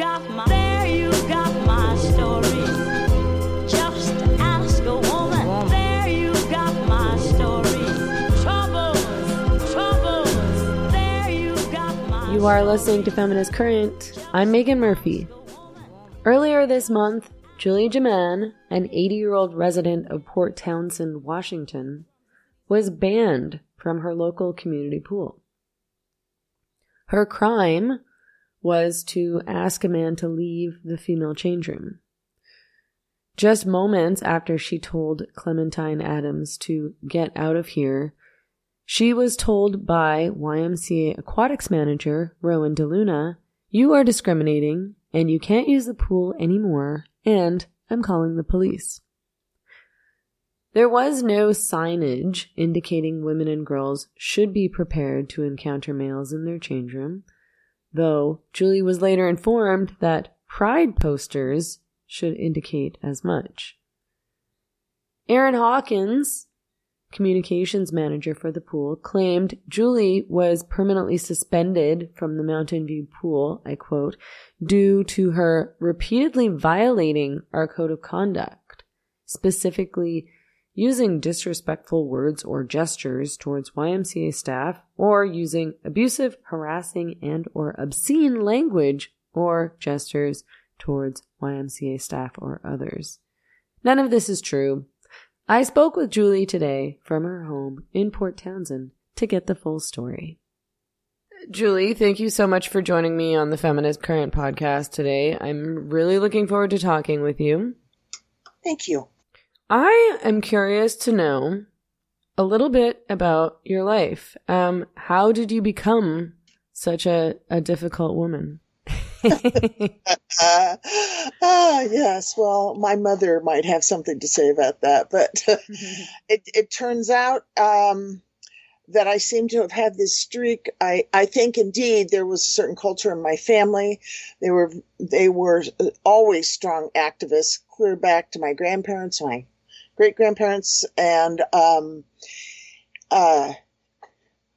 got my, there you got my story. Just ask a woman. There you got my story. Troubles, troubles. There you got my. You are listening to Feminist Current. I'm Meghan Murphy. Earlier this month, Julie Jaman, an 80 year old resident of Port Townsend, Washington, was banned from her local community pool. Her crime was to ask a man to leave the female change room. Just moments after she told Clementine Adams to get out of here, she was told by YMCA Aquatics manager Rowan DeLuna, You are discriminating and you can't use the pool anymore, and I'm calling the police. There was no signage indicating women and girls should be prepared to encounter males in their change room, though Julie was later informed that pride posters should indicate as much. Aaron Hawkins, communications manager for the pool, claimed Julie was permanently suspended from the Mountain View pool, I quote, due to her repeatedly violating our code of conduct, specifically using disrespectful words or gestures towards YMCA staff or using abusive, harassing, and or obscene language or gestures towards YMCA staff or others. None of this is true. I spoke with Julie today from her home in Port Townsend to get the full story. Julie, thank you so much for joining me on the Feminist Current podcast today. I'm really looking forward to talking with you. Thank you. I am curious to know a little bit about your life. Um, how did you become such a, a difficult woman? uh, ah, yes. Well, my mother might have something to say about that, but it, it turns out um, that I seem to have had this streak. I, I think indeed there was a certain culture in my family. They were they were always strong activists, clear back to my grandparents, my great grandparents, and um, uh,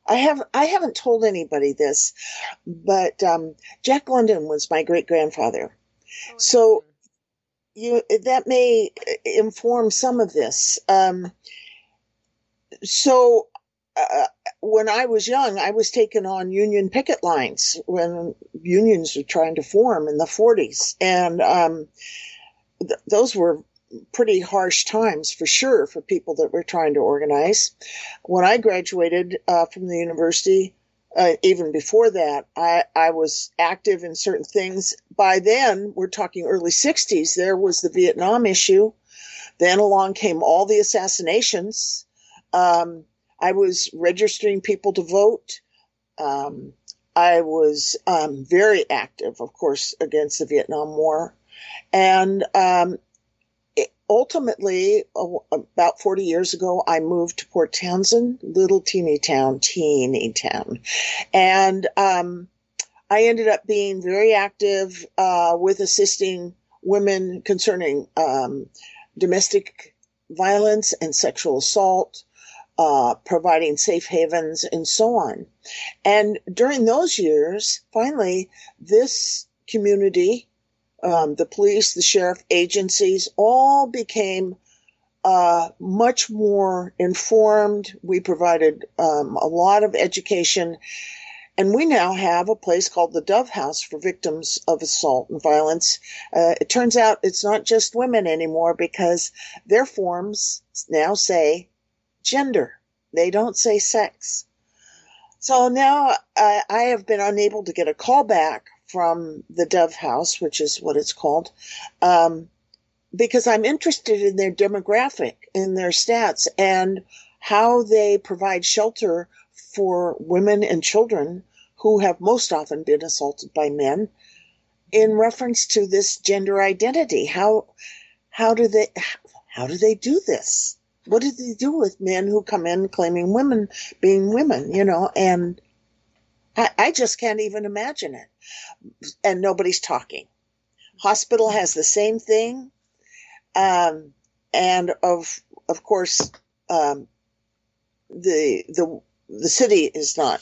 I have I haven't told anybody this, but um, Jack London was my great grandfather, oh, so you that may inform some of this. Um, so uh, when I was young, I was taken on Union picket lines when unions were trying to form in the 40s, and um, th- those were pretty harsh times for sure for people that were trying to organize. When I graduated uh, from the university, uh, even before that, I, I was active in certain things. By then, we're talking early 60s, there was the Vietnam issue. Then along came all the assassinations. Um, I was registering people to vote. Um, I was um, very active, of course, against the Vietnam War. And um, ultimately, about 40 years ago, I moved to Port Townsend, little teeny town, teeny town. And um, I ended up being very active uh, with assisting women concerning um, domestic violence and sexual assault. Uh, providing safe havens and so on. And during those years, finally, this community um, the police, the sheriff agencies all became uh, much more informed. We provided um, a lot of education. And we now have a place called the Dove House for victims of assault and violence. Uh, it turns out it's not just women anymore because their forms now say gender. They don't say sex. So now I, I have been unable to get a call back from the Dove House, which is what it's called, um, because I'm interested in their demographic, in their stats, and how they provide shelter for women and children who have most often been assaulted by men in reference to this gender identity. How how do they how do they do this? What do they do with men who come in claiming women being women, you know, and I, I just can't even imagine it. And nobody's talking. Hospital has the same thing. Um, and of, of course, um, the, the, the city is not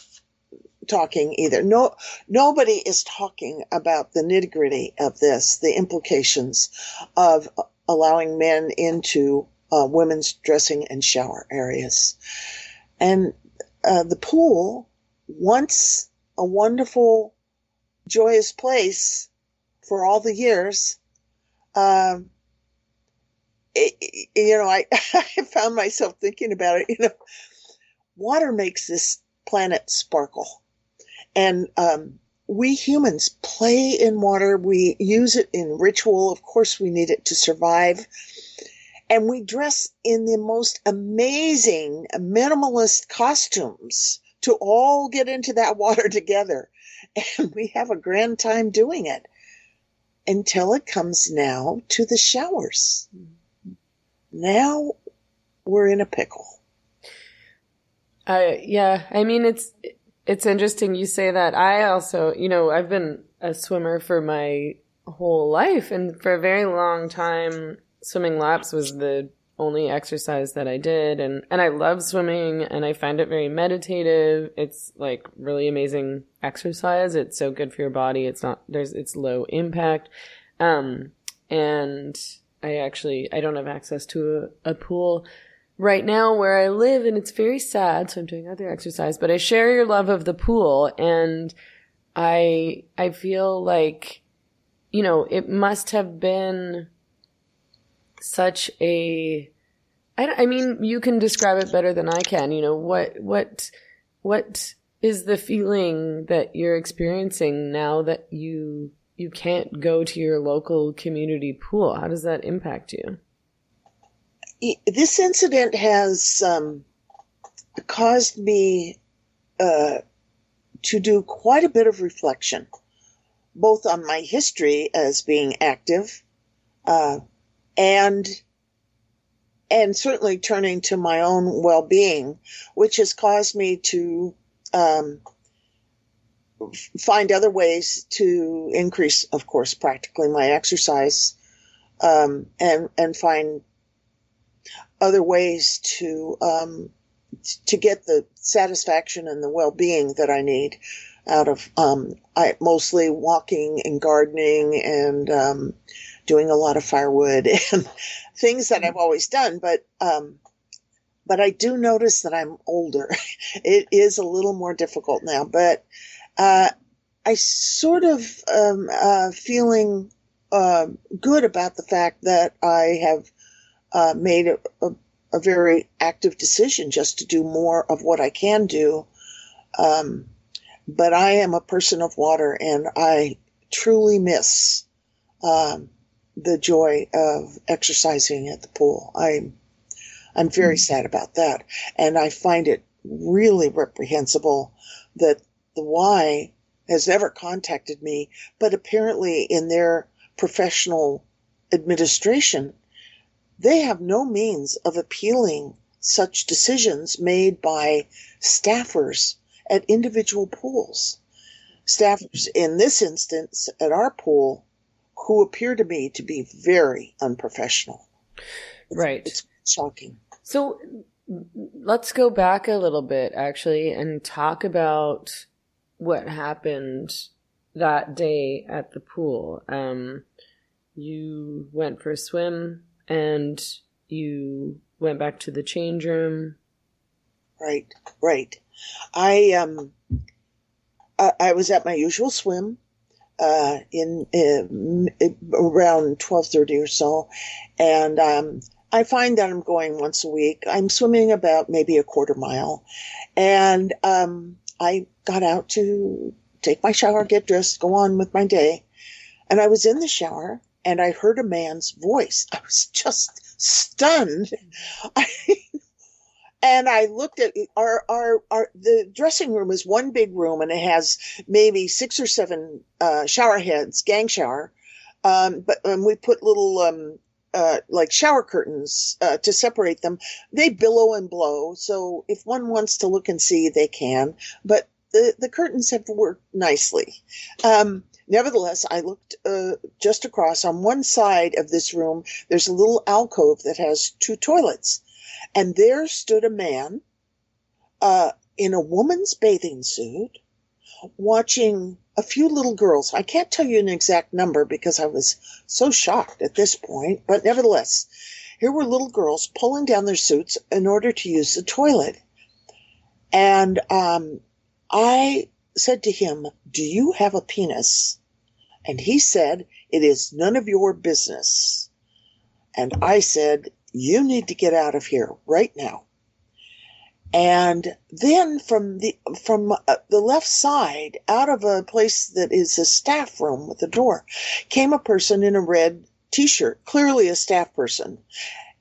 talking either. No, nobody is talking about the nitty gritty of this, the implications of allowing men into uh, women's dressing and shower areas. And uh, the pool, once a wonderful, joyous place for all the years, um, it, you know, I, I found myself thinking about it. You know, water makes this planet sparkle. And um, we humans play in water. We use it in ritual. Of course, we need it to survive. And we dress in the most amazing minimalist costumes to all get into that water together. And we have a grand time doing it until it comes now to the showers. Now we're in a pickle. Uh, yeah, I mean it's it's interesting you say that. I also, you know, I've been a swimmer for my whole life, and for a very long time, swimming laps was the only exercise that I did, and and I love swimming, and I find it very meditative. It's like really amazing exercise. It's so good for your body. It's not there's it's low impact, um, and I actually I don't have access to a, a pool right now where I live and it's very sad. So I'm doing other exercise, but I share your love of the pool and I, I feel like, you know, it must have been such a, I, I mean, you can describe it better than I can. You know, what, what, what is the feeling that you're experiencing now that you, you can't go to your local community pool? How does that impact you? this incident has um, caused me uh, to do quite a bit of reflection, both on my history as being active, uh, and and certainly turning to my own well-being, which has caused me to um, find other ways to increase, of course, practically my exercise, um, and and find other ways to um, to get the satisfaction and the well-being that I need out of um, I mostly walking and gardening and um, doing a lot of firewood and things that I've always done, but um, but I do notice that I'm older. it is a little more difficult now, but uh, I sort of um, uh, feeling uh, good about the fact that I have uh, made a, a, a, very active decision just to do more of what I can do. Um, but I am a person of water and I truly miss um, the joy of exercising at the pool. I'm I'm very mm-hmm. sad about that, and I find it really reprehensible that the Y has never contacted me, but apparently in their professional administration, they have no means of appealing such decisions made by staffers at individual pools. Staffers, in this instance, at our pool, who appear to me to be very unprofessional. It's, right. It's shocking. So let's go back a little bit, actually, and talk about what happened that day at the pool. Um, you went for a swim and you went back to the change room. Right, right. I um, I, I was at my usual swim, uh, in uh, around twelve thirty or so, and um, I find that I'm going once a week. I'm swimming about maybe a quarter mile, and um, I got out to take my shower, get dressed, go on with my day, and I was in the shower and I heard a man's voice. I was just stunned. I, and I looked at our, our, our, the dressing room is one big room and it has maybe six or seven, uh, shower heads, gang shower. Um, but, um, we put little, um, uh, like shower curtains, uh, to separate them. They billow and blow. So if one wants to look and see, they can, but the, the curtains have worked nicely. Um, Nevertheless, I looked uh, just across. On one side of this room, there's a little alcove that has two toilets. And there stood a man uh, in a woman's bathing suit watching a few little girls. I can't tell you an exact number because I was so shocked at this point, but nevertheless, here were little girls pulling down their suits in order to use the toilet. And um, I said to him, Do you have a penis? And he said, It is none of your business. And I said, You need to get out of here right now. And then from the from uh, the left side, out of a place that is a staff room with a door, came a person in a red T-shirt, clearly a staff person.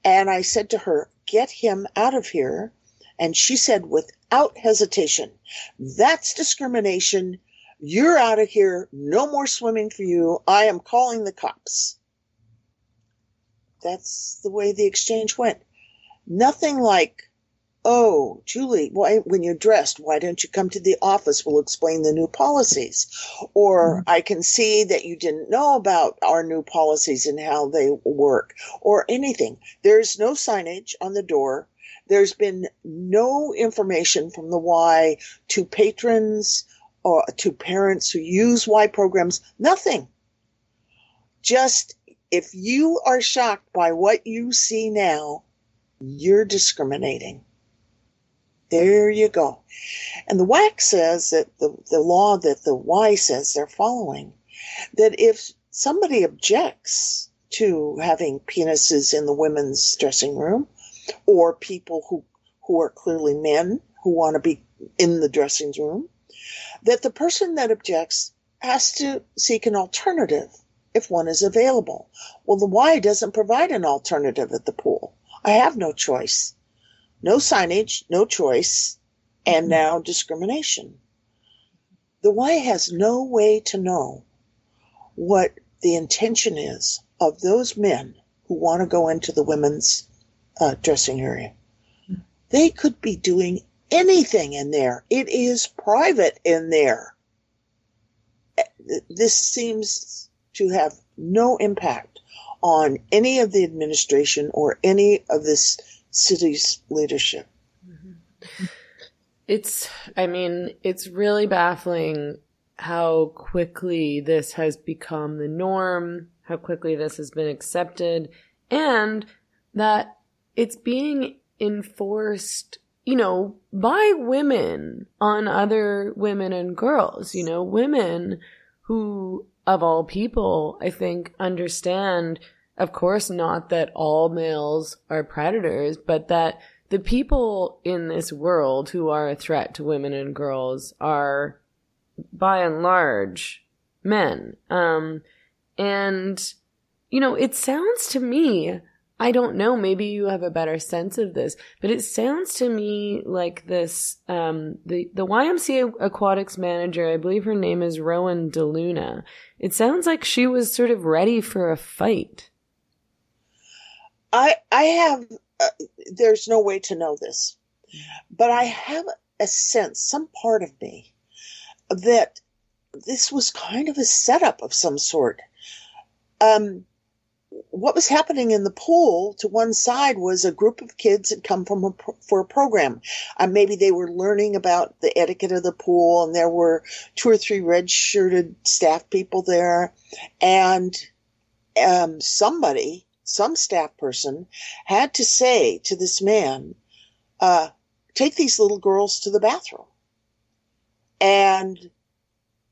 And I said to her, "Get him out of here." And she said, without hesitation, "That's discrimination. You're out of here. No more swimming for you. I am calling the cops." That's the way the exchange went. Nothing like Oh, Julie, why, when you're dressed, why don't you come to the office? We'll explain the new policies. Or mm-hmm. I can see that you didn't know about our new policies and how they work or anything. There's no signage on the door. There's been no information from the Y to patrons or to parents who use Y programs. Nothing. Just if you are shocked by what you see now, you're discriminating. There you go. And the WAC says that the, the law that the Y says they're following, that if somebody objects to having penises in the women's dressing room, or people who, who are clearly men who want to be in the dressing room, that the person that objects has to seek an alternative if one is available. Well, the Y doesn't provide an alternative at the pool. I have no choice no signage, no choice, and Mm-hmm. now discrimination. The Y has no way to know what the intention is of those men who want to go into the women's uh, dressing area. They could be doing anything in there. It is private in there. Eh, This seems to have no impact on any of the administration or any of this city's leadership. Mm-hmm. It's, I mean, it's really baffling how quickly this has become the norm, how quickly this has been accepted, and that it's being enforced, you know, by women on other women and girls, you know, women who, of all people, I think understand, of course, not that all males are predators, but that the people in this world who are a threat to women and girls are by and large men. Um, and, you know, it sounds to me, I don't know, maybe you have a better sense of this, but it sounds to me like this, um, the, the YMCA aquatics manager, I believe her name is Rowan DeLuna. It sounds like she was sort of ready for a fight. I I have uh, there's no way to know this, but I have a sense, some part of me, that this was kind of a setup of some sort. Um, what was happening in the pool to one side was a group of kids had come from a, for a program. Uh, maybe they were learning about the etiquette of the pool, and there were two or three red shirted staff people there, and um, somebody, some staff person, had to say to this man, uh, "Take these little girls to the bathroom," and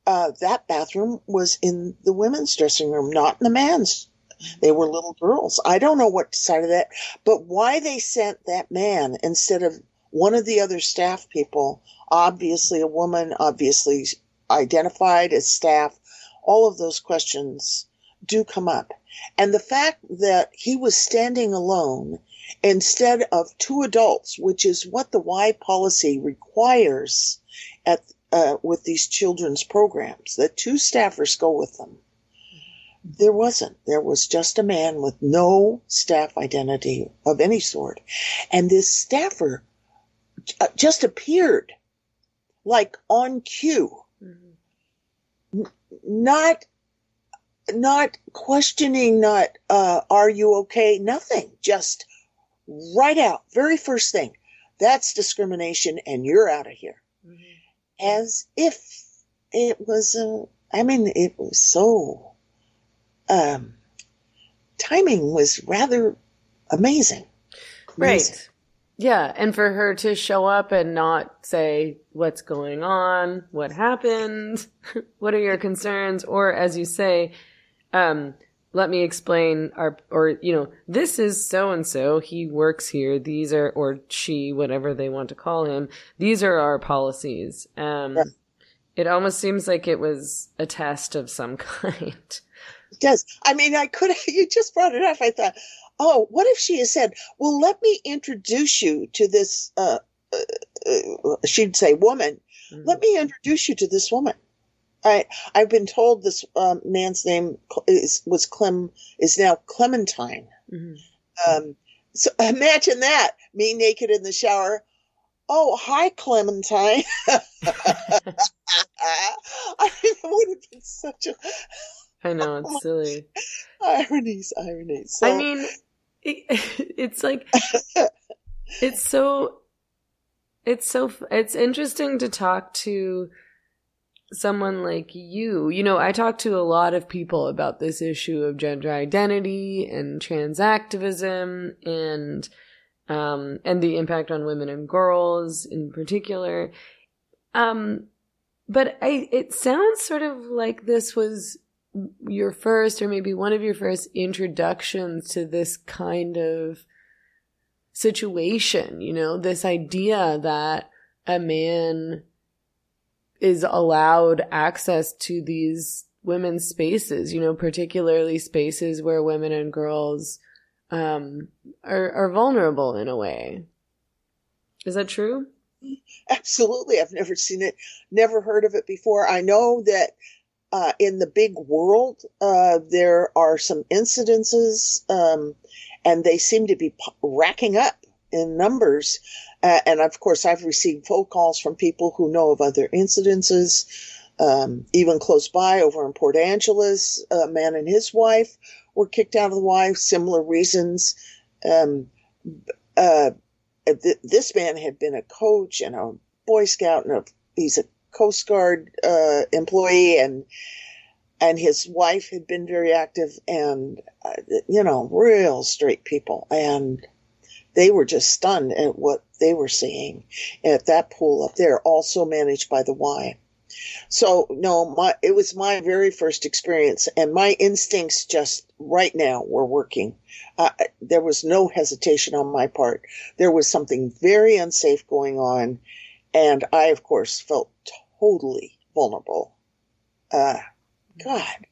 uh, that bathroom was in the women's dressing room, not in the man's. They were little girls. I don't know what decided that, but why they sent that man instead of one of the other staff people, obviously a woman, obviously identified as staff, all of those questions do come up. And the fact that he was standing alone instead of two adults, which is what the Y policy requires at uh, with these children's programs, that two staffers go with them. There wasn't. There was just a man with no staff identity of any sort. And this staffer uh, just appeared like on cue, not not questioning, not uh, are you okay? Nothing. Just right out. Very first thing. That's discrimination, and you're out of here. As if it was, uh, I mean, it was so, um, timing was rather amazing. Amazing. Right. Yeah, and for her to show up and not say what's going on, what happened, what are your concerns, or as you say, um, let me explain our, or you know, this is so and so. He works here. These are, or she, whatever they want to call him. These are our policies. Um, Right. it almost seems like it was a test of some kind. It does. I mean, I could, you just brought it up. I thought, oh, what if she had said, well, let me introduce you to this, uh, uh, uh, she'd say woman. Let me introduce you to this woman. I, I've been told this um, man's name is, was Clem, is now Clementine. Mhm. Um, so imagine that, me naked in the shower. Oh, hi, Clementine. I mean, it would have been such a I know it's silly. ironies, ironies. So, I mean, it, it's like it's so it's so it's interesting to talk to someone like you. You know, I talk to a lot of people about this issue of gender identity and trans activism and um and the impact on women and girls in particular. Um but I it sounds sort of like this was your first or maybe one of your first introductions to this kind of situation, you know, this idea that a man is allowed access to these women's spaces, you know, particularly spaces where women and girls um are are vulnerable in a way. Is that true? absolutely, I've never seen it, never heard of it before. I know that uh, in the big world, uh, there are some incidences, um, and they seem to be racking up in numbers. Uh, and of course, I've received phone calls from people who know of other incidences, um, even close by over in Port Angeles. A man and his wife were kicked out of the wife, similar reasons. Um, uh, th- this man had been a coach and a Boy Scout, and a, he's a Coast Guard uh, employee, and and his wife had been very active, and uh, you know, real straight people, and they were just stunned at what they were seeing at that pool up there, also managed by the Y. So no, my it was my very first experience, and my instincts just right now were working. Uh, there was no hesitation on my part. There was something very unsafe going on, and I, of course, felt totally vulnerable. Uh, God,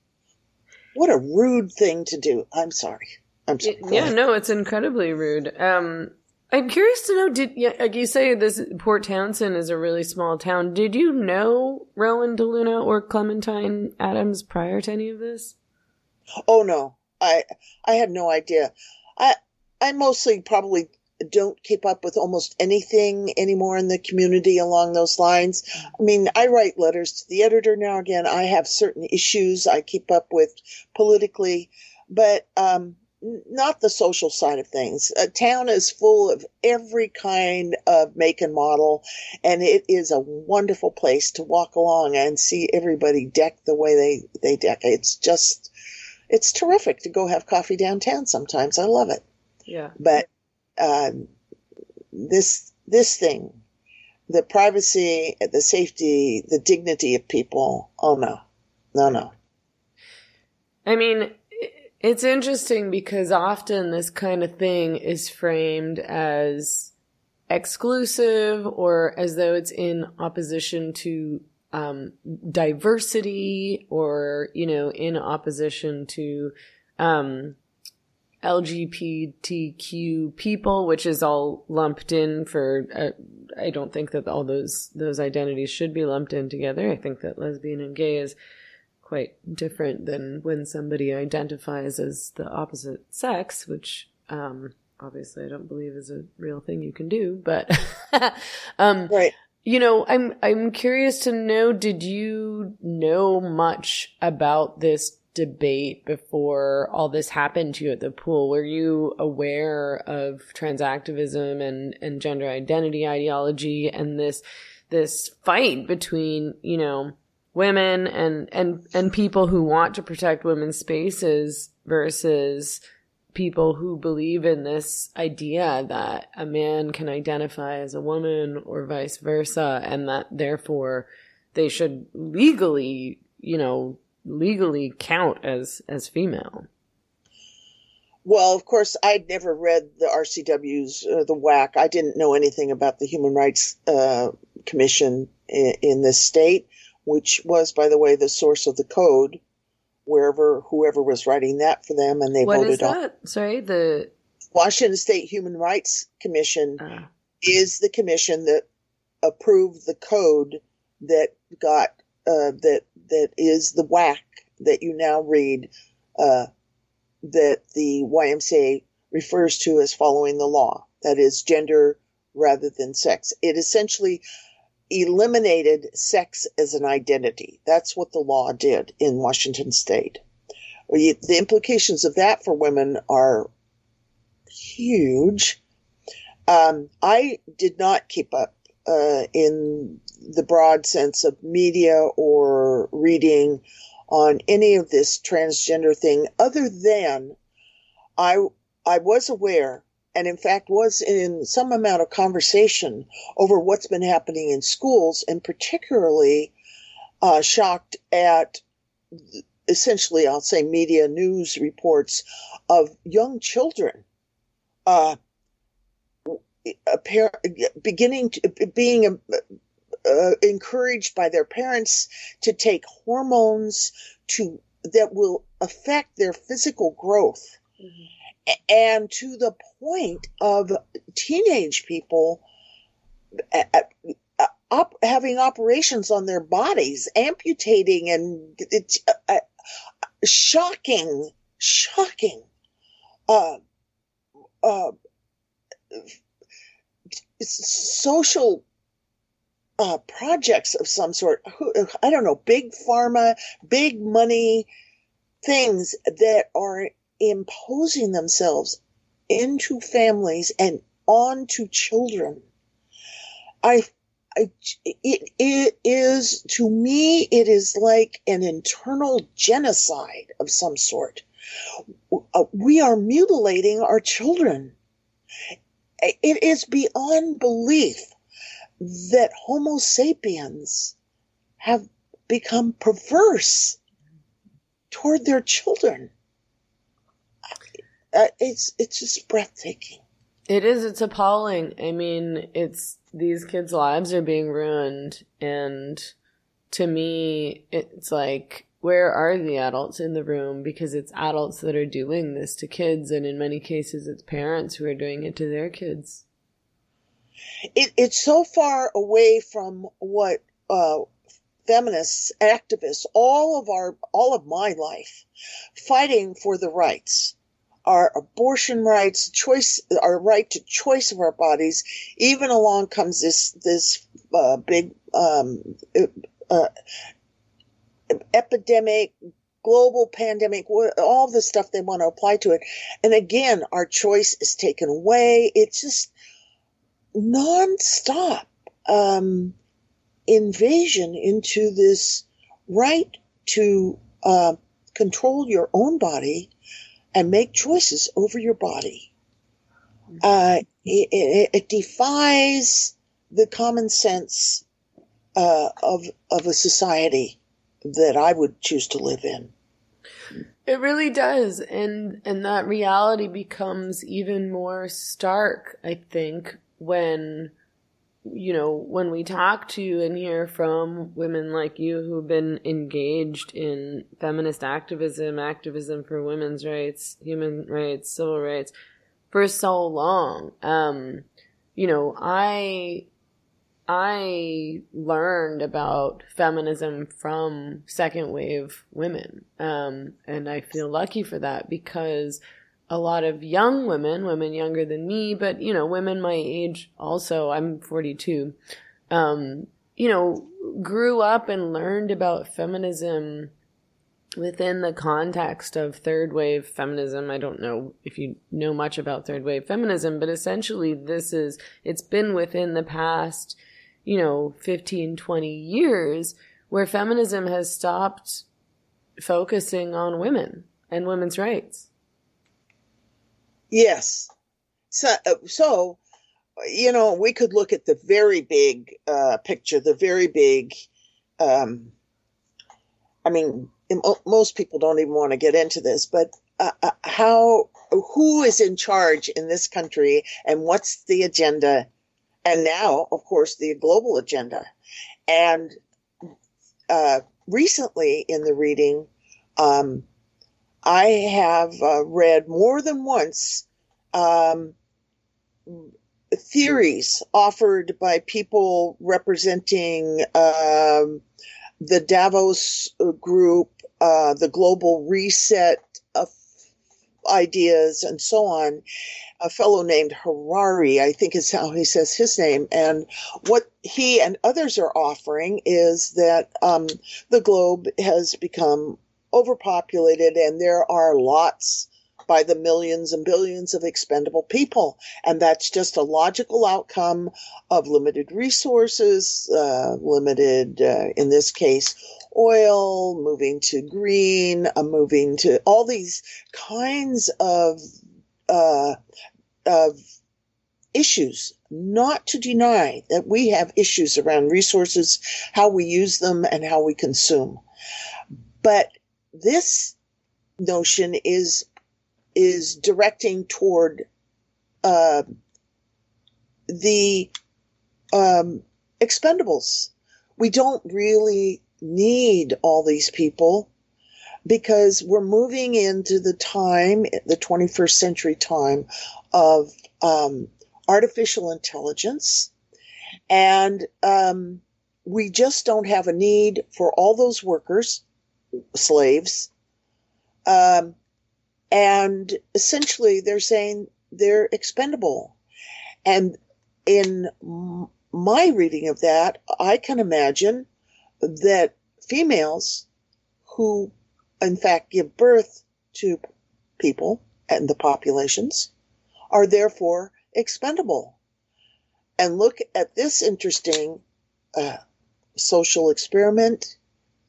what a rude thing to do. I'm sorry. I'm sorry. Yeah, no, it's incredibly rude. Um, I'm curious to know. Did yeah, like you say, this Port Townsend is a really small town. Did you know Rowan DeLuna or Clementine Adams prior to any of this? Oh no, I I had no idea. I I mostly probably don't keep up with almost anything anymore in the community along those lines. I mean, I write letters to the editor now again. I have certain issues I keep up with politically, but um, not the social side of things. A town is full of every kind of make and model, and it is a wonderful place to walk along and see everybody deck the way they they deck. It's just it's terrific to go have coffee downtown sometimes. I love it. Yeah. But um, this this thing, the privacy, the safety, the dignity of people. Oh no, no, no. I mean, it's interesting because often this kind of thing is framed as exclusive or as though it's in opposition to um, diversity or, you know, in opposition to um, LGBTQ people, which is all lumped in for. Uh, I don't think that all those those identities should be lumped in together. I think that lesbian and gay is quite different than when somebody identifies as the opposite sex, which um, obviously I don't believe is a real thing you can do. But um, Right. you know, I'm I'm curious to know. Did you know much about this debate before all this happened to you at the pool? Were you aware of trans activism and and gender identity ideology and this this fight between you know women and and and people who want to protect women's spaces versus people who believe in this idea that a man can identify as a woman or vice versa and that therefore they should legally you know legally count as as female Well, of course, I'd never read the RCW's, uh, the WAC. I didn't know anything about the Human Rights uh, Commission in, in this state, which was, by the way, the source of the code, wherever whoever was writing that for them, and they what voted is on. that sorry the Washington State Human Rights Commission uh, is the commission that approved the code that got uh, that that is the WAC that you now read uh, that the YMCA refers to as following the law. That is gender rather than sex. It essentially eliminated sex as an identity. That's what the law did in Washington State. The implications of that for women are huge. Um, I did not keep up uh, in the broad sense of media or reading on any of this transgender thing, other than I I was aware and in fact was in some amount of conversation over what's been happening in schools, and particularly uh, shocked at essentially, I'll say, media news reports of young children. Uh, appar- beginning to being uh, encouraged by their parents to take hormones to that will affect their physical growth. A- and to the point of teenage people op- having operations on their bodies amputating and it's uh, uh, shocking shocking uh, uh, social uh, projects of some sort. I don't know, big pharma, big money things that are imposing themselves into families and onto children. I, I, it, it is, to me, it is like an internal genocide of some sort. Uh, We are mutilating our children. It is beyond belief that Homo sapiens have become perverse toward their children. Uh, it's it's just breathtaking. It is. It's appalling. I mean, it's these kids' lives are being ruined, and to me, it's like, where are the adults in the room? Because it's adults that are doing this to kids, and in many cases, it's parents who are doing it to their kids. It, it's so far away from what uh, feminists, activists, all of our all of my life, fighting for the rights, our abortion rights, choice, our right to choice of our bodies. Even along comes this this uh, big um, uh, epidemic, global pandemic, all the stuff they want to apply to it. And again, our choice is taken away. It's just nonstop um, invasion into this right to uh, control your own body and make choices over your body. Uh, it, it, it defies the common sense uh, of of a society that I would choose to live in. It really does, and and that reality becomes even more stark. I think when you know when we talk to and hear from women like you who've been engaged in feminist activism, activism for women's rights, human rights, civil rights for so long. Um, you know, I I learned about feminism from second wave women. Um, and I feel lucky for that because a lot of young women, women younger than me, but you know, women my age also, I'm 42, um, you know, grew up and learned about feminism within the context of third wave feminism. I don't know if you know much about third wave feminism, but essentially this is, it's been within the past, you know, 15, 20 years where feminism has stopped focusing on women and women's rights. Yes. So, uh, so you know, we could look at the very big uh, picture, the very big. Um, I mean, most people don't even want to get into this, but uh, uh, how, who is in charge in this country, and what's the agenda, and now, of course, the global agenda, and uh, recently in the reading, um, I have uh, read more than once um, theories offered by people representing um, the Davos group, uh, the global reset ideas, and so on. A fellow named Harari, I think is how he says his name. And what he and others are offering is that um, the globe has become overpopulated and there are lots by the millions and billions of expendable people. And that's just a logical outcome of limited resources, uh, limited, uh, in this case, oil, moving to green, uh, moving to all these kinds of, uh, of issues not to deny that we have issues around resources, how we use them, and how we consume. But this notion is is directing toward uh, the um, expendables. We don't really need all these people because we're moving into the time, the 21st century time of um, artificial intelligence. And um, we just don't have a need for all those workers, slaves, um, and essentially they're saying they're expendable. And in my reading of that, I can imagine that females who, in fact, give birth to people and the populations are therefore expendable. And look at this interesting uh, social experiment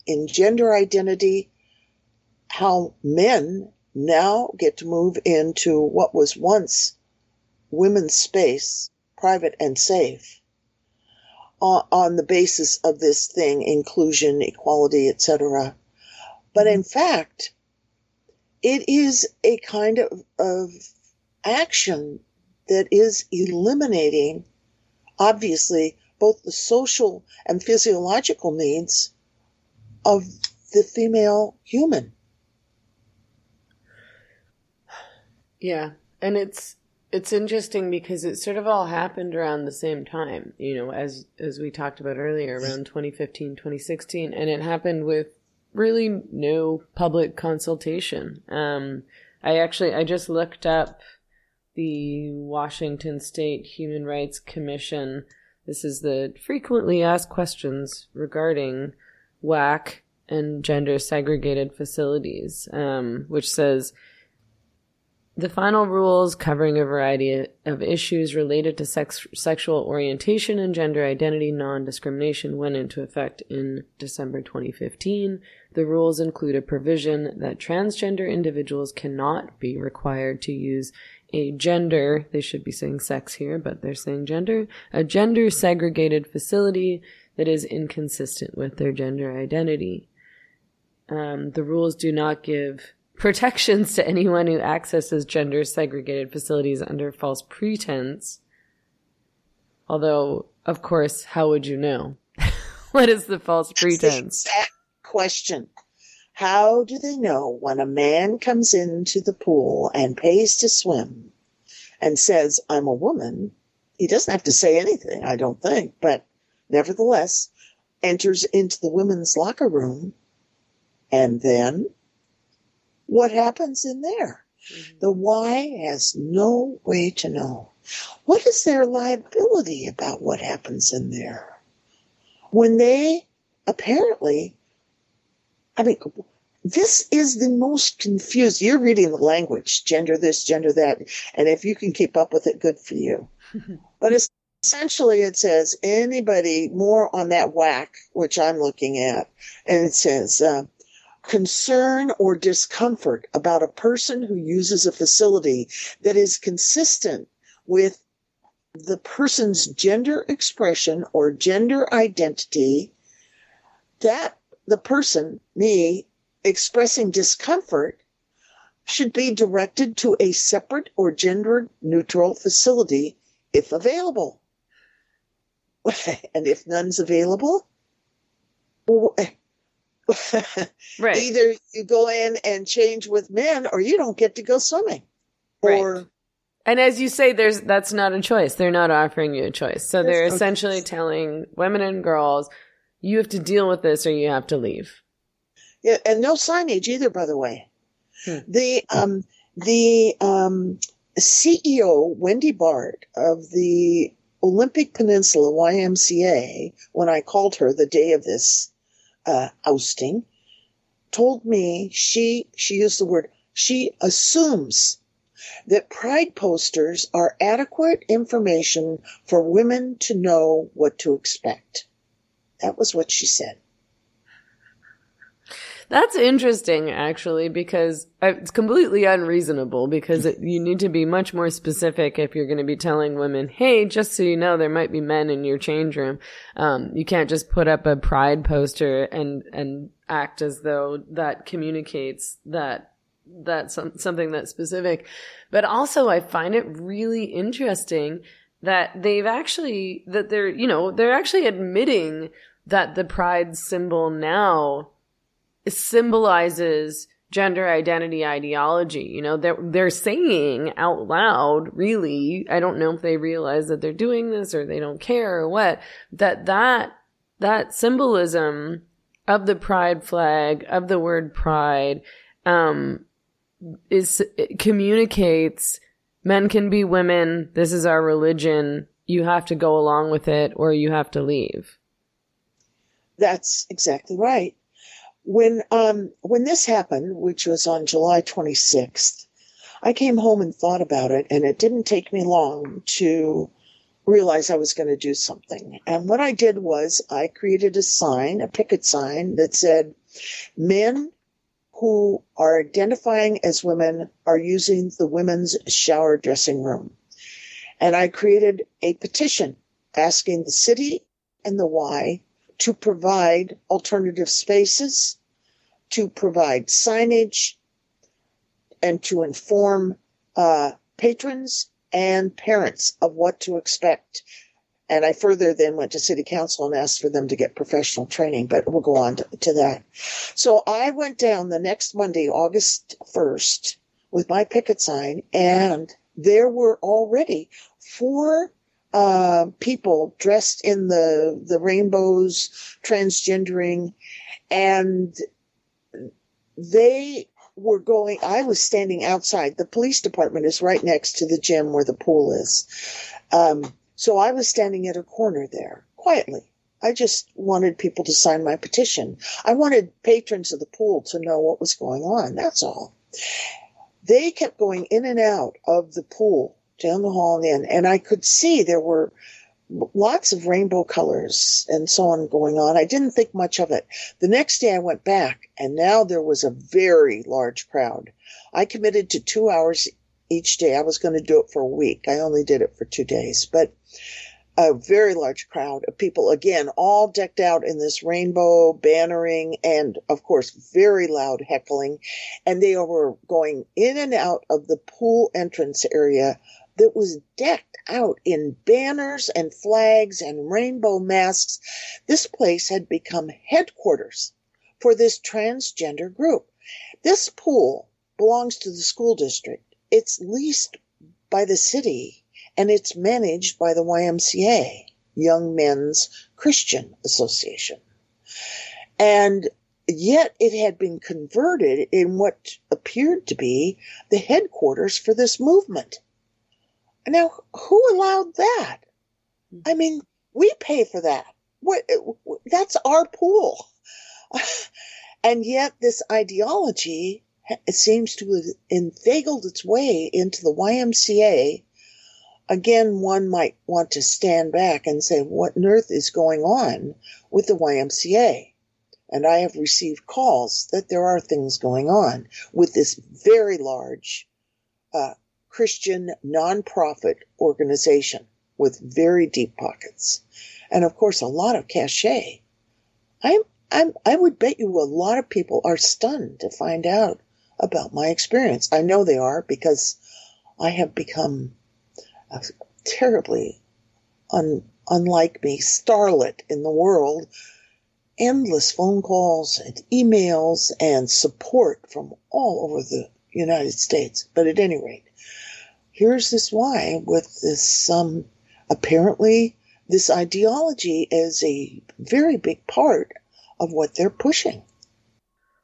in gender identity, how men now get to move into what was once women's space, private and safe, on, on the basis of this thing, inclusion, equality, etc. But in mm-hmm. fact, it is a kind of, of action that is eliminating, obviously, both the social and physiological needs of the female human. Yeah. And it's it's interesting because it sort of all happened around the same time, you know, as as we talked about earlier, around 2015, 2016, and it happened with really no public consultation. Um I actually I just looked up the Washington State Human Rights Commission. This is the frequently asked questions regarding WAC and gender segregated facilities, um, which says the final rules covering a variety of issues related to sex, sexual orientation and gender identity non discrimination went into effect in December 2015. The rules include a provision that transgender individuals cannot be required to use a gender, they should be saying sex here, but they're saying gender, a gender segregated facility that is inconsistent with their gender identity. Um, the rules do not give protections to anyone who accesses gender segregated facilities under false pretense. Although, of course, how would you know? what is the false pretense? That question. How do they know when a man comes into the pool and pays to swim and says, I'm a woman? He doesn't have to say anything, I don't think, but nevertheless enters into the women's locker room and then what happens in there. Mm-hmm. The Y has no way to know. What is their liability about what happens in there? When they apparently, I mean, this is the most confused. You're reading the language, gender this, gender that, and if you can keep up with it, good for you. but essentially it says anybody more on that WAC, which I'm looking at, and it says uh, concern or discomfort about a person who uses a facility that is consistent with the person's gender expression or gender identity, that the person, me, expressing discomfort should be directed to a separate or gender neutral facility if available. and if none's available, Right. either you go in and change with men or you don't get to go swimming. Right. Or And as you say, there's that's not a choice. They're not offering you a choice. So they're essentially telling women and girls, you have to deal with this or you have to leave. Yeah, and no signage either, by the way. Hmm. The um, the um, CEO Wendy Bart of the Olympic Peninsula YMCA, when I called her the day of this uh, ousting, told me she she used the word she assumes that pride posters are adequate information for women to know what to expect. That was what she said. That's interesting, actually, because uh, it's completely unreasonable because it, you need to be much more specific if you're going to be telling women, hey, just so you know, there might be men in your change room. Um, you can't just put up a pride poster and, and act as though that communicates that that's some, something that's specific. But also, I find it really interesting that they've actually, that they're, you know, they're actually admitting that the pride symbol now symbolizes gender identity ideology. You know, they're, they're saying out loud, really, I don't know if they realize that they're doing this or they don't care or what, that that, that symbolism of the pride flag, of the word pride, um, is, communicates men can be women. This is our religion. You have to go along with it or you have to leave. That's exactly right. When um when this happened, which was on July 26th, I came home and thought about it, and it didn't take me long to realize I was going to do something. And what I did was I created a sign, a picket sign that said, "Men who are identifying as women are using the women's shower dressing room." And I created a petition asking the city and the Y to provide alternative spaces, to provide signage, and to inform uh, patrons and parents of what to expect. And I further then went to city council and asked for them to get professional training, but we'll go on to, to that. So I went down the next Monday, August 1st, with my picket sign, and there were already four uh, people dressed in the the rainbows, transgendering, and they were going. I was standing outside. The police department is right next to the gym where the pool is. Um, so I was standing at a corner there quietly. I just wanted people to sign my petition. I wanted patrons of the pool to know what was going on. That's all. They kept going in and out of the pool down the hall and in, and I could see there were lots of rainbow colors and so on going on. I didn't think much of it. The next day I went back, and now there was a very large crowd. I committed to two hours each day. I was going to do it for a week. I only did it for two days, but a very large crowd of people, again, all decked out in this rainbow bannering and, of course, very loud heckling. And they were going in and out of the pool entrance area that was decked out in banners and flags and rainbow masks. This place had become headquarters for this transgender group. This pool belongs to the school district. It's leased by the city and it's managed by the YMCA, Young Men's Christian Association. And yet it had been converted in what appeared to be the headquarters for this movement. Now, who allowed that? I mean, we pay for that. What, that's our pool. and yet this ideology it seems to have inveigled its way into the YMCA again, one might want to stand back and say, what on earth is going on with the YMCA? And I have received calls that there are things going on with this very large uh, Christian nonprofit organization with very deep pockets. And of course, a lot of cachet. I'm, I'm, I would bet you a lot of people are stunned to find out about my experience. I know they are because I have become a terribly un, unlike me starlet in the world. Endless phone calls and emails and support from all over the United States. But at any rate, here's this Y with this um, apparently this ideology is a very big part of what they're pushing.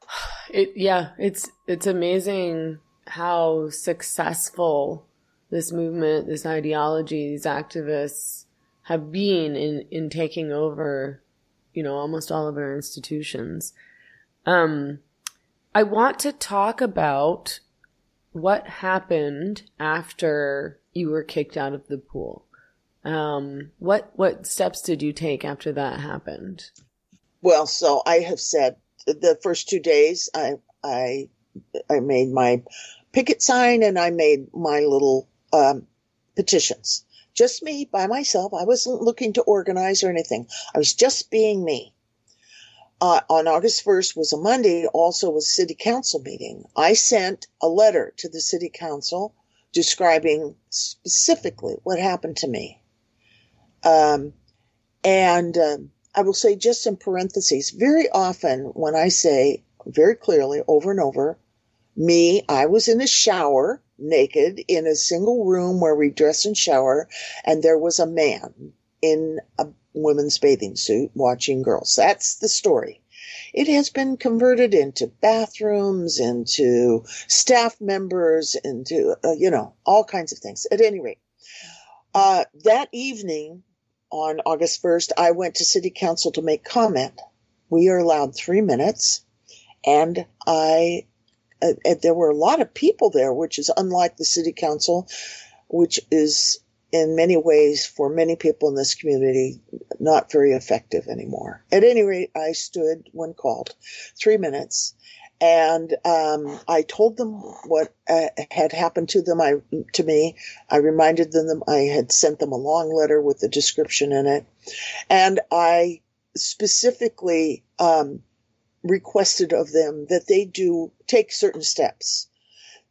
It yeah, it's it's amazing how successful this movement, this ideology, these activists have been in in taking over, you know, almost all of our institutions. Um I want to talk about what happened after you were kicked out of the pool. Um, what what steps did you take after that happened? Well, so I have said the first two days I I I made my picket sign and I made my little um, petitions. Just me by myself. I wasn't looking to organize or anything. I was just being me. Uh, on August 1st was a Monday, also was city council meeting. I sent a letter to the city council describing specifically what happened to me. Um, and um, I will say just in parentheses, very often when I say very clearly over and over, me, I was in a shower naked in a single room where we dress and shower, and there was a man in a women's bathing suit watching girls. That's the story. It has been converted into bathrooms, into staff members, into, uh, you know, all kinds of things. At any rate, uh, that evening, on August 1st, I went to city council to make comment. We are allowed three minutes, and I uh, there were a lot of people there, which is unlike the city council, which is in many ways for many people in this community not very effective anymore. At any rate, I stood when called, three minutes, and um, I told them what uh, had happened to them. I to me, I reminded them I had sent them a long letter with a description in it, and I specifically um, requested of them that they do take certain steps,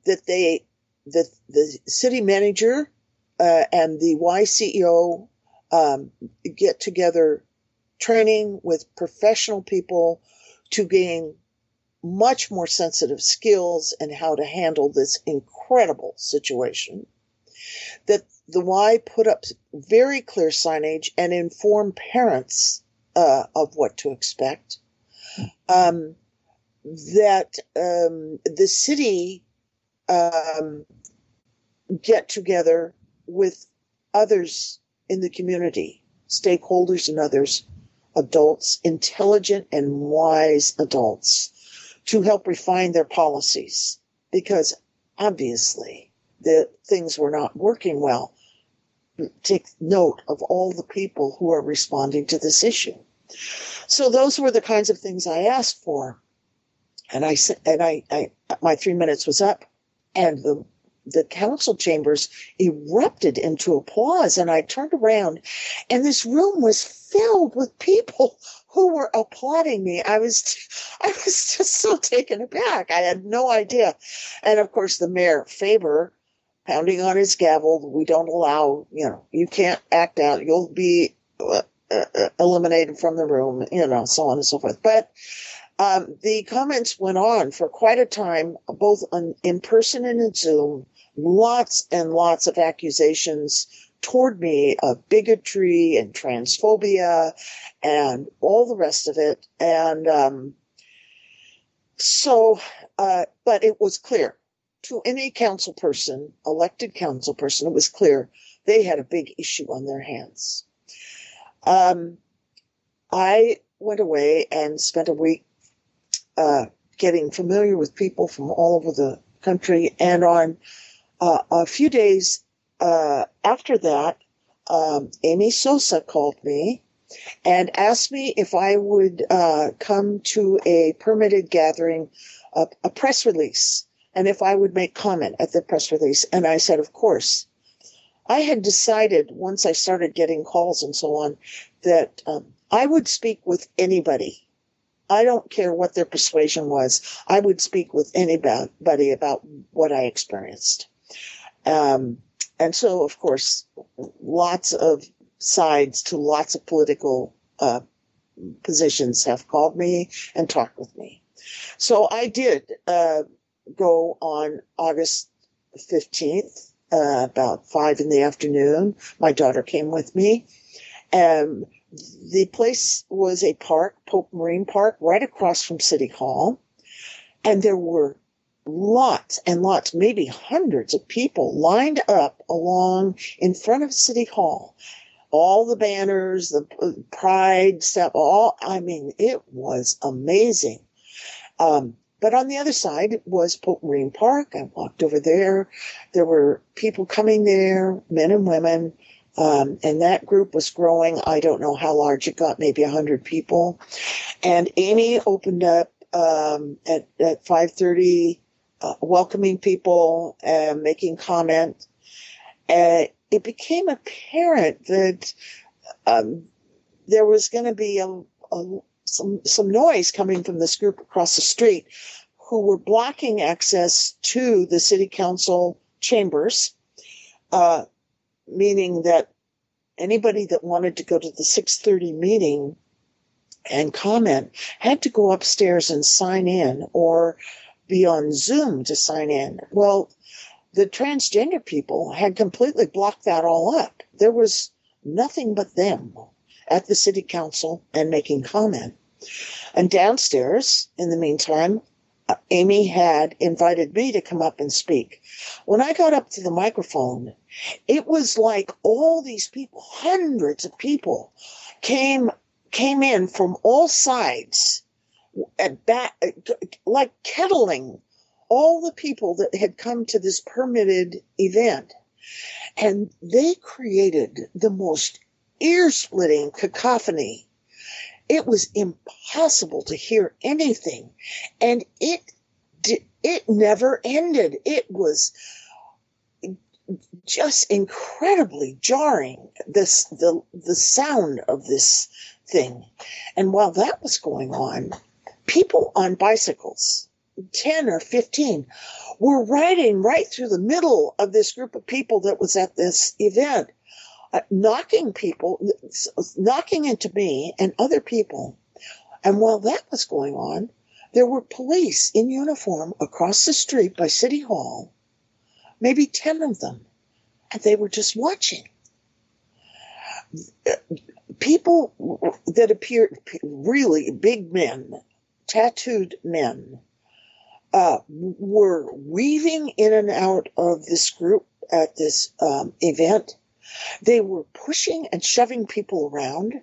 that they that the city manager uh, and the Y CEO um, get together training with professional people to gain much more sensitive skills and how to handle this incredible situation. That the Y put up very clear signage and inform parents uh, of what to expect. Um, that um, the city um, get together with others in the community, stakeholders and others, adults, intelligent and wise adults to help refine their policies because obviously the things were not working well. Take note of all the people who are responding to this issue. So those were the kinds of things I asked for. And I said, and I, I, my three minutes was up and the, the council chambers erupted into applause. And I turned around and this room was filled with people who were applauding me. I was, I was just so taken aback. I had no idea. And of course, the mayor, Faber, pounding on his gavel, we don't allow, you know, you can't act out. You'll be uh, uh, eliminated from the room, you know, so on and so forth. But um, the comments went on for quite a time, both on, in person and in Zoom. Lots and lots of accusations toward me of bigotry and transphobia and all the rest of it. And um, so, uh, but it was clear to any council person, elected council person, it was clear they had a big issue on their hands. Um, I went away and spent a week uh, getting familiar with people from all over the country. And on uh, a few days uh, after that, um, Amy Sousa called me and asked me if I would uh, come to a permitted gathering, a, a press release, and if I would make comment at the press release. And I said, of course. I had decided once I started getting calls and so on that um, I would speak with anybody. I don't care what their persuasion was. I would speak with anybody about what I experienced. Um, and so, of course, lots of sides to lots of political uh, positions have called me and talked with me. So I did uh, go on August 15th, uh, about five in the afternoon. My daughter came with me. Um, the place was a park, Pope Marine Park, right across from City Hall. And there were lots and lots, maybe hundreds of people lined up along in front of City Hall. All the banners, the uh, pride stuff, all, I mean, it was amazing. Um, but on the other side was Marine Park. I walked over there. There were people coming there, men and women. Um, and that group was growing. I don't know how large it got, maybe a hundred people. And Amy opened up um, at at five thirty, uh, welcoming people and making comment. It became apparent that um, there was going to be a, a some some noise coming from this group across the street who were blocking access to the city council chambers, uh, meaning that anybody that wanted to go to the 6:30 meeting and comment had to go upstairs and sign in or be on Zoom to sign in. Well, the transgender people had completely blocked that all up. There was nothing but them at the city council and making comment. And downstairs, in the meantime, Amy had invited me to come up and speak. When I got up to the microphone, it was like all these people, hundreds of people, came came in from all sides, back, like kettling all the people that had come to this permitted event, and they created the most ear-splitting cacophony. It was impossible to hear anything, and it it never ended. It was just incredibly jarring this the the sound of this thing and while that was going on people on bicycles 10 or 15 were riding right through the middle of this group of people that was at this event uh, knocking people knocking into me and other people and while that was going on there were police in uniform across the street by city hall maybe 10 of them, and they were just watching. People that appeared really big men, tattooed men, uh, were weaving in and out of this group at this um, event. They were pushing and shoving people around.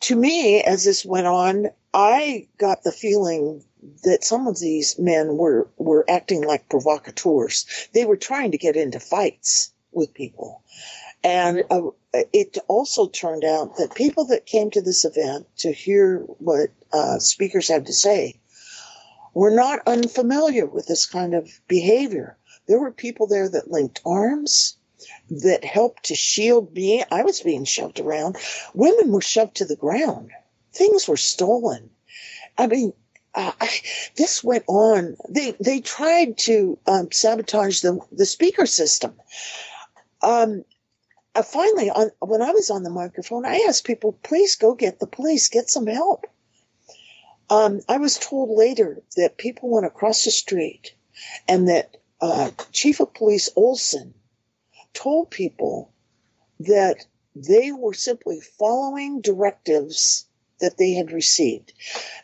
To me, as this went on, I got the feeling that some of these men were, were acting like provocateurs. They were trying to get into fights with people. And uh, it also turned out that people that came to this event to hear what uh, speakers had to say were not unfamiliar with this kind of behavior. There were people there that linked arms, that helped to shield me. I was being shoved around. Women were shoved to the ground. Things were stolen. I mean, uh, this went on. They they tried to um, sabotage the the speaker system. Um, finally, on when I was on the microphone, I asked people, "Please go get the police, get some help." Um, I was told later that people went across the street, and that uh, Chief of Police Olson told people that they were simply following directives that they had received.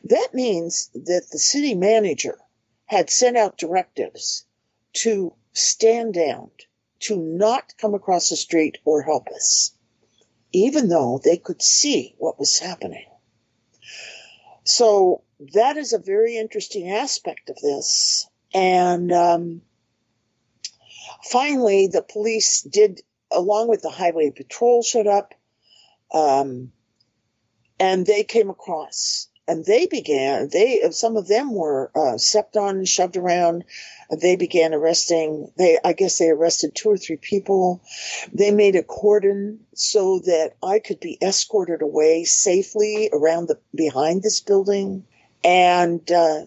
That means that the city manager had sent out directives to stand down, to not come across the street or help us, even though they could see what was happening. So that is a very interesting aspect of this. And um, finally, the police did, along with the highway patrol, showed up, um, and they came across. And they began. They some of them were uh, stepped on and shoved around. They began arresting. They, I guess, they arrested two or three people. They made a cordon so that I could be escorted away safely around the behind this building. And uh,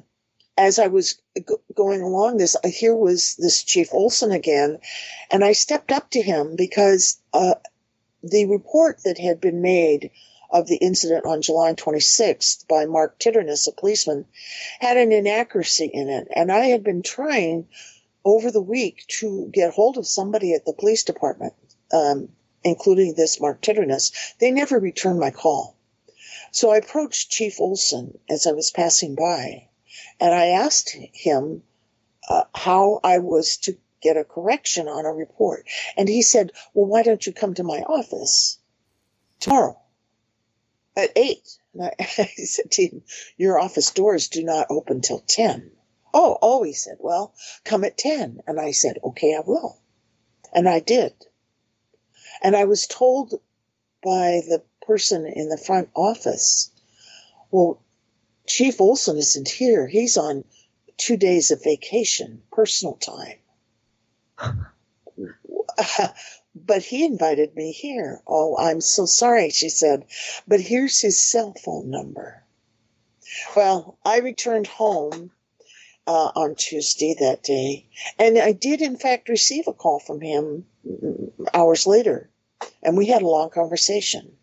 as I was g- going along this, here was this Chief Olson again, and I stepped up to him because uh, the report that had been made of the incident on July 26th by Mark Titterness, a policeman, had an inaccuracy in it, and I had been trying over the week to get hold of somebody at the police department, um, including this Mark Titterness. They never returned my call. So I approached Chief Olson as I was passing by and I asked him uh, how I was to get a correction on a report. And he said, Well, why don't you come to my office tomorrow at 8? And I, I said to him, Your office doors do not open till 10. Oh, oh, he said, Well, come at 10. And I said, Okay, I will. And I did. And I was told by the person in the front office, Well, Chief Olson isn't here. He's on two days of vacation, personal time. but he invited me here. Oh, I'm so sorry, she said, but here's his cell phone number. Well, I returned home uh, on Tuesday that day, and I did, in fact, receive a call from him mm, hours later, and we had a long conversation.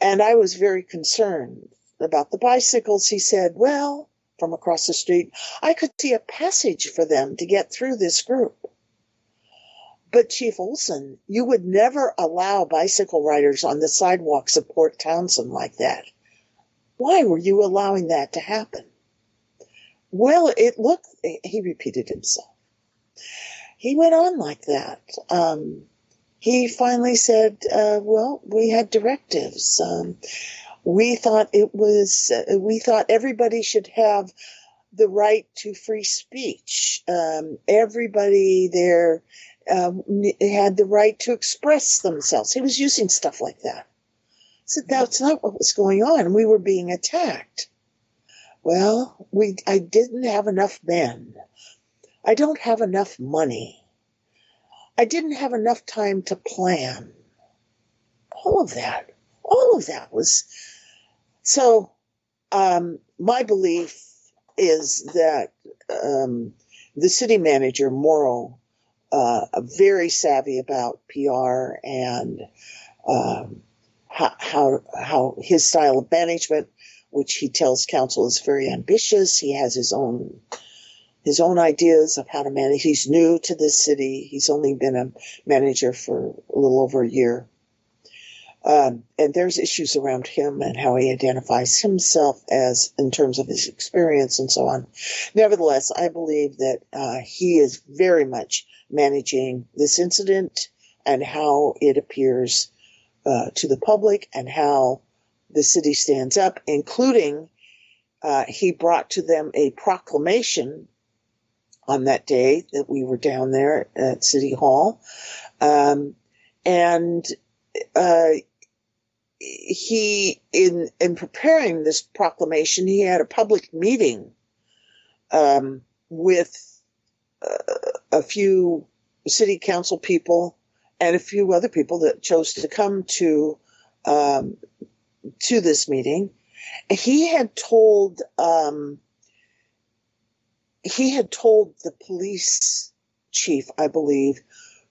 And I was very concerned about the bicycles. He said, Well, from across the street, I could see a passage for them to get through this group. But Chief Olson, you would never allow bicycle riders on the sidewalks of Port Townsend like that. Why were you allowing that to happen? Well, it looked, he repeated himself. He went on like that. Um, he finally said, uh, well, we had directives. Um, we thought it was, uh, we thought everybody should have the right to free speech. Um, everybody there um, had the right to express themselves. He was using stuff like that. So that's not what was going on. We were being attacked. Well, we, I didn't have enough men. I don't have enough money. I didn't have enough time to plan. All of that, all of that was, so, um, my belief is that, um, the city manager, Mauro, uh, very savvy about PR and, um, how, how, how his style of management, which he tells council is very ambitious. He has his own his own ideas of how to manage. He's new to this city. He's only been a manager for a little over a year. Um, and there's issues around him and how he identifies himself as in terms of his experience and so on. Nevertheless, I believe that uh, he is very much managing this incident and how it appears uh, to the public and how the city stands up, including uh, he brought to them a proclamation on that day that we were down there at City Hall. Um, and uh, he, in, in preparing this proclamation, he had a public meeting um, with uh, a few city council people and a few other people that chose to come to um, to this meeting. He had told um, he had told the police chief, I believe,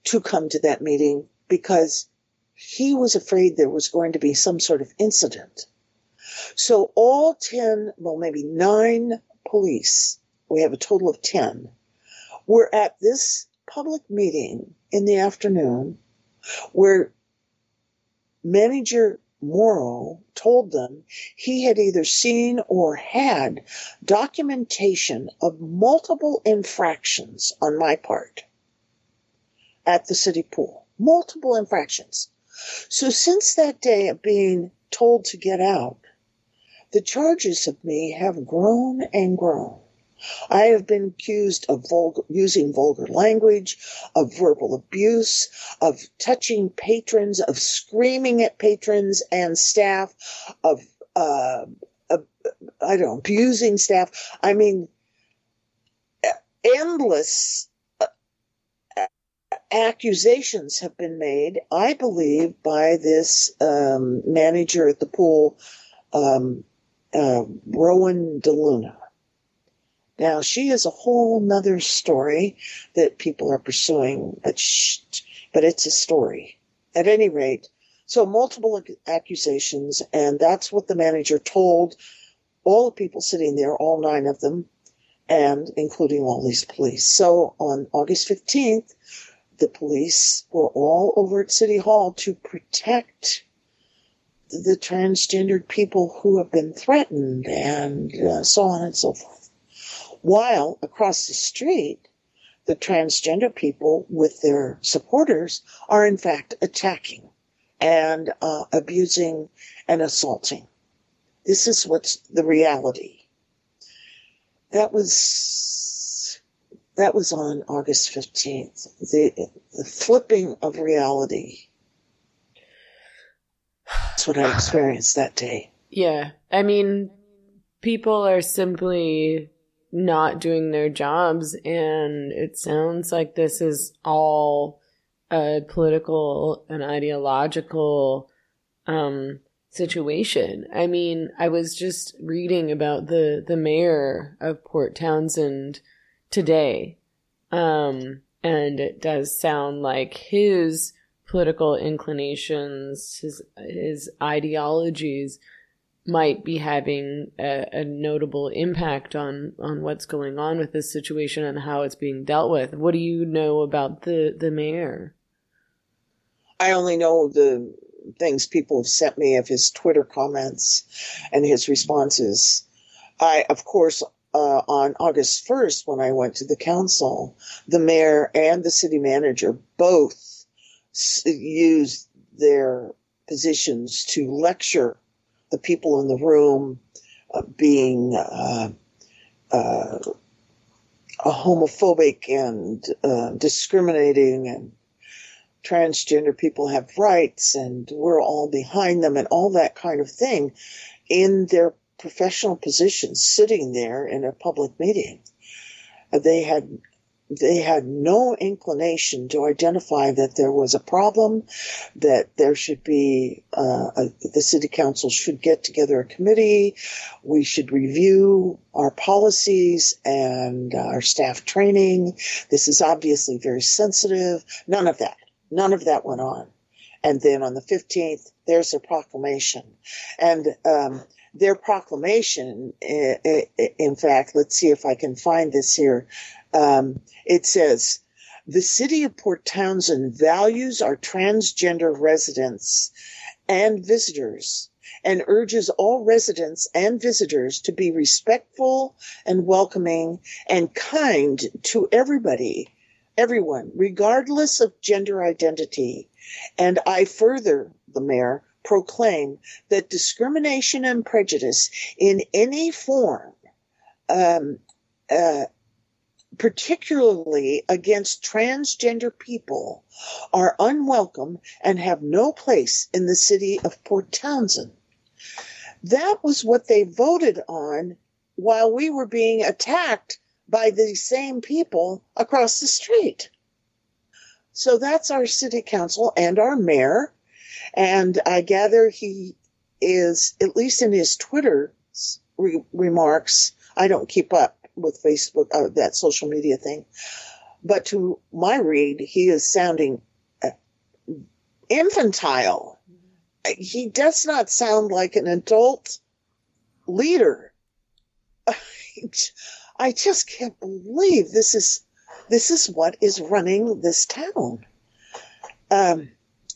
to come to that meeting because he was afraid there was going to be some sort of incident. So all 10, well, maybe nine police, we have a total of 10, were at this public meeting in the afternoon where manager Mauro told them he had either seen or had documentation of multiple infractions on my part at the city pool. Multiple infractions. So since that day of being told to get out, the charges of me have grown and grown. I have been accused of vulgar, using vulgar language, of verbal abuse, of touching patrons, of screaming at patrons and staff, of, uh, I don't know, abusing staff. I mean, endless accusations have been made, I believe, by this um, manager at the pool, um, uh, Rowan DeLuna. Now, she is a whole nother story that people are pursuing, but, sh- but it's a story. At any rate, so multiple accusations, and that's what the manager told all the people sitting there, all nine of them, and including all these police. So on August 15th, the police were all over at City Hall to protect the transgendered people who have been threatened and uh, so on and so forth. While across the street, the transgender people with their supporters are in fact attacking and uh, abusing and assaulting. This is what's the reality. That was that was on August fifteenth. The the flipping of reality. That's what I experienced that day. Yeah. I mean, people are simply not doing their jobs, and it sounds like this is all a political and ideological um, situation. I mean, I was just reading about the the mayor of Port Townsend today, um, and it does sound like his political inclinations, his his ideologies might be having a, a, notable impact on on what's going on with this situation and how it's being dealt with. What do you know about the the mayor? I only know the things people have sent me of his Twitter comments and his responses. I, of course, uh, on August 1st, when I went to the council, the mayor and the city manager both used their positions to lecture the people in the room uh, being uh, uh, homophobic and uh, discriminating and transgender people have rights and we're all behind them and all that kind of thing in their professional positions sitting there in a public meeting. They had they had no inclination to identify that there was a problem, that there should be, uh, a, the city council should get together a committee, we should review our policies and our staff training. This is obviously very sensitive. None of that. None of that went on. And then on the 15th, there's a proclamation. And, um, their proclamation, eh, eh, eh, in fact, let's see if I can find this here. Um, it says, the city of Port Townsend values our transgender residents and visitors and urges all residents and visitors to be respectful and welcoming and kind to everybody everyone, regardless of gender identity. And I further, the mayor, proclaim that discrimination and prejudice in any form, um, uh, particularly against transgender people, are unwelcome and have no place in the city of Port Townsend. That was what they voted on while we were being attacked by the same people across the street. So that's our city council and our mayor. And I gather he is, at least in his Twitter re- remarks, I don't keep up with Facebook, uh, that social media thing. But to my read, he is sounding uh, infantile. He does not sound like an adult leader. I just can't believe this is this is what is running this town. Um,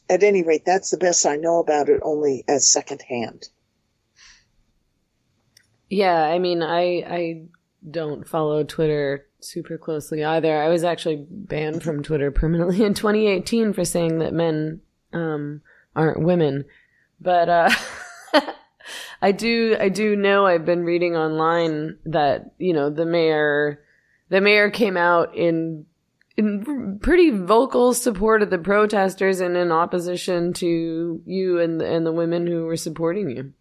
at any rate, that's the best I know about it, only as secondhand. Yeah, I mean, I I don't follow Twitter super closely either. I was actually banned from Twitter permanently in 2018 for saying that men um, aren't women, but uh, I do I do know I've been reading online that, you know, the mayor the mayor came out in in pretty vocal support of the protesters and in opposition to you and and the women who were supporting you.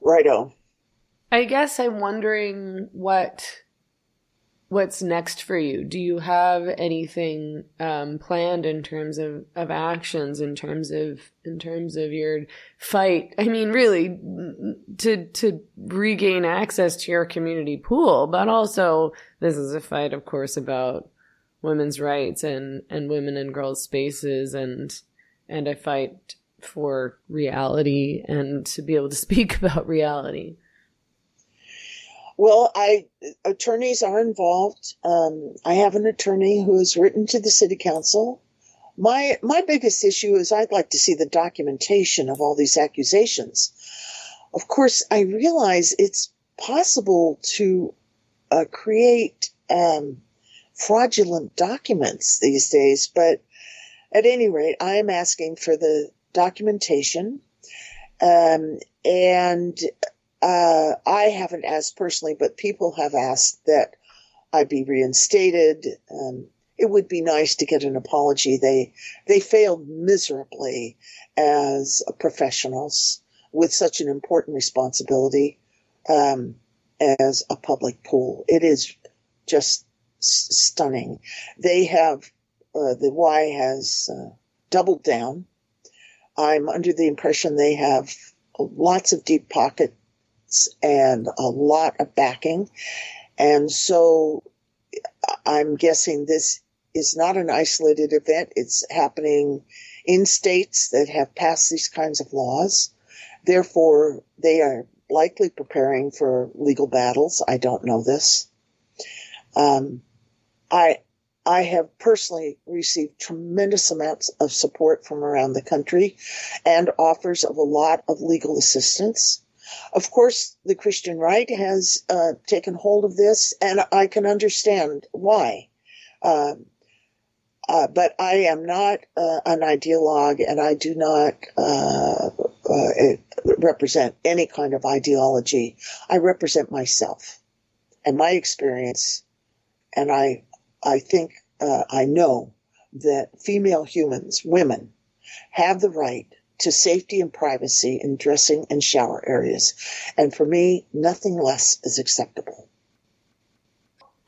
Righto. I guess I'm wondering what what's next for you. Do you have anything um, planned in terms of, of actions, in terms of in terms of your fight? I mean, really, to to regain access to your community pool, but also this is a fight, of course, about women's rights and and women and girls spaces and and a fight for reality and to be able to speak about reality. Well, I attorneys are involved. Um, I have an attorney who has written to the city council. My my biggest issue is I'd like to see the documentation of all these accusations. Of course, I realize it's possible to uh, create um, fraudulent documents these days, but at any rate, I am asking for the documentation. Um, and uh, I haven't asked personally, but people have asked that I be reinstated. Um, it would be nice to get an apology. They they failed miserably as professionals with such an important responsibility um, as a public pool. It is just stunning. They have uh, the Y has uh, doubled down. I'm under the impression they have lots of deep pocket and a lot of backing. And so I'm guessing this is not an isolated event. It's happening in states that have passed these kinds of laws. Therefore, they are likely preparing for legal battles. I don't know this. Um, I I have personally received tremendous amounts of support from around the country and offers of a lot of legal assistance. Of course, the Christian right has uh, taken hold of this, and I can understand why. Um, uh, but I am not uh, an ideologue, and I do not uh, uh, represent any kind of ideology. I represent myself and my experience, and I, I think uh, I know that female humans, women, have the right to safety and privacy in dressing and shower areas. And for me, nothing less is acceptable.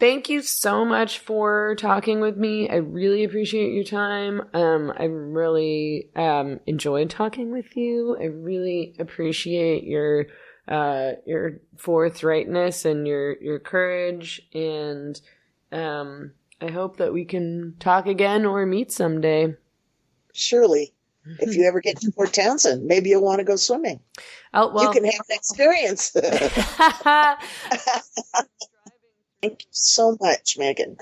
Thank you so much for talking with me. I really appreciate your time. Um, I really um, enjoyed talking with you. I really appreciate your uh, your forthrightness and your your courage. And um, I hope that we can talk again or meet someday. Surely if you ever get to Port Townsend, maybe you'll want to go swimming. Oh well, you can have an experience. Thank you so much, Meghan.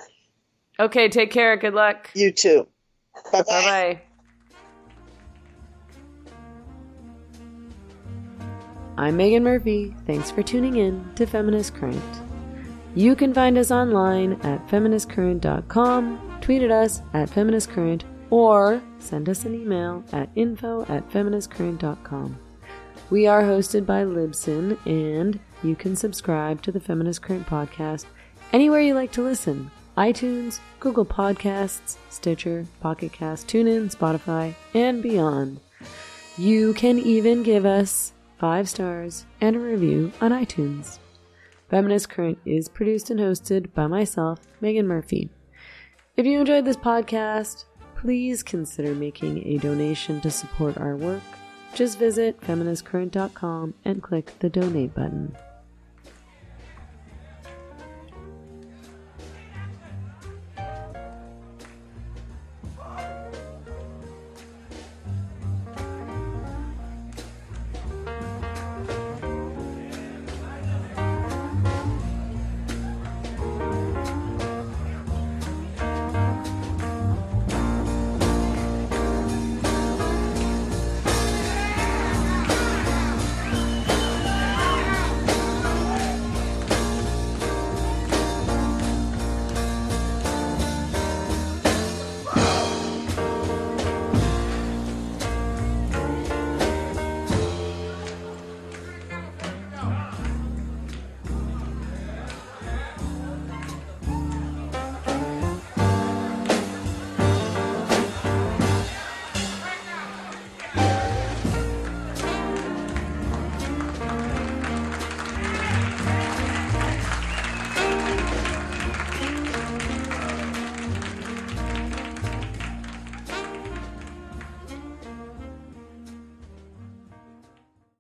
okay, take care. Good luck. You too. Bye Bye bye. I'm Meghan Murphy. Thanks for tuning in to Feminist Current. You can find us online at feministcurrent.com, tweet at us at feministcurrent, or send us an email at info at feministcurrent.com. We are hosted by Libsyn, and you can subscribe to the Feminist Current podcast anywhere you like to listen iTunes, Google Podcasts, Stitcher, Pocket Cast, TuneIn, Spotify, and beyond. You can even give us five stars and a review on iTunes. Feminist Current is produced and hosted by myself, Meghan Murphy. If you enjoyed this podcast, please consider making a donation to support our work. Just visit feministcurrent.com and click the donate button.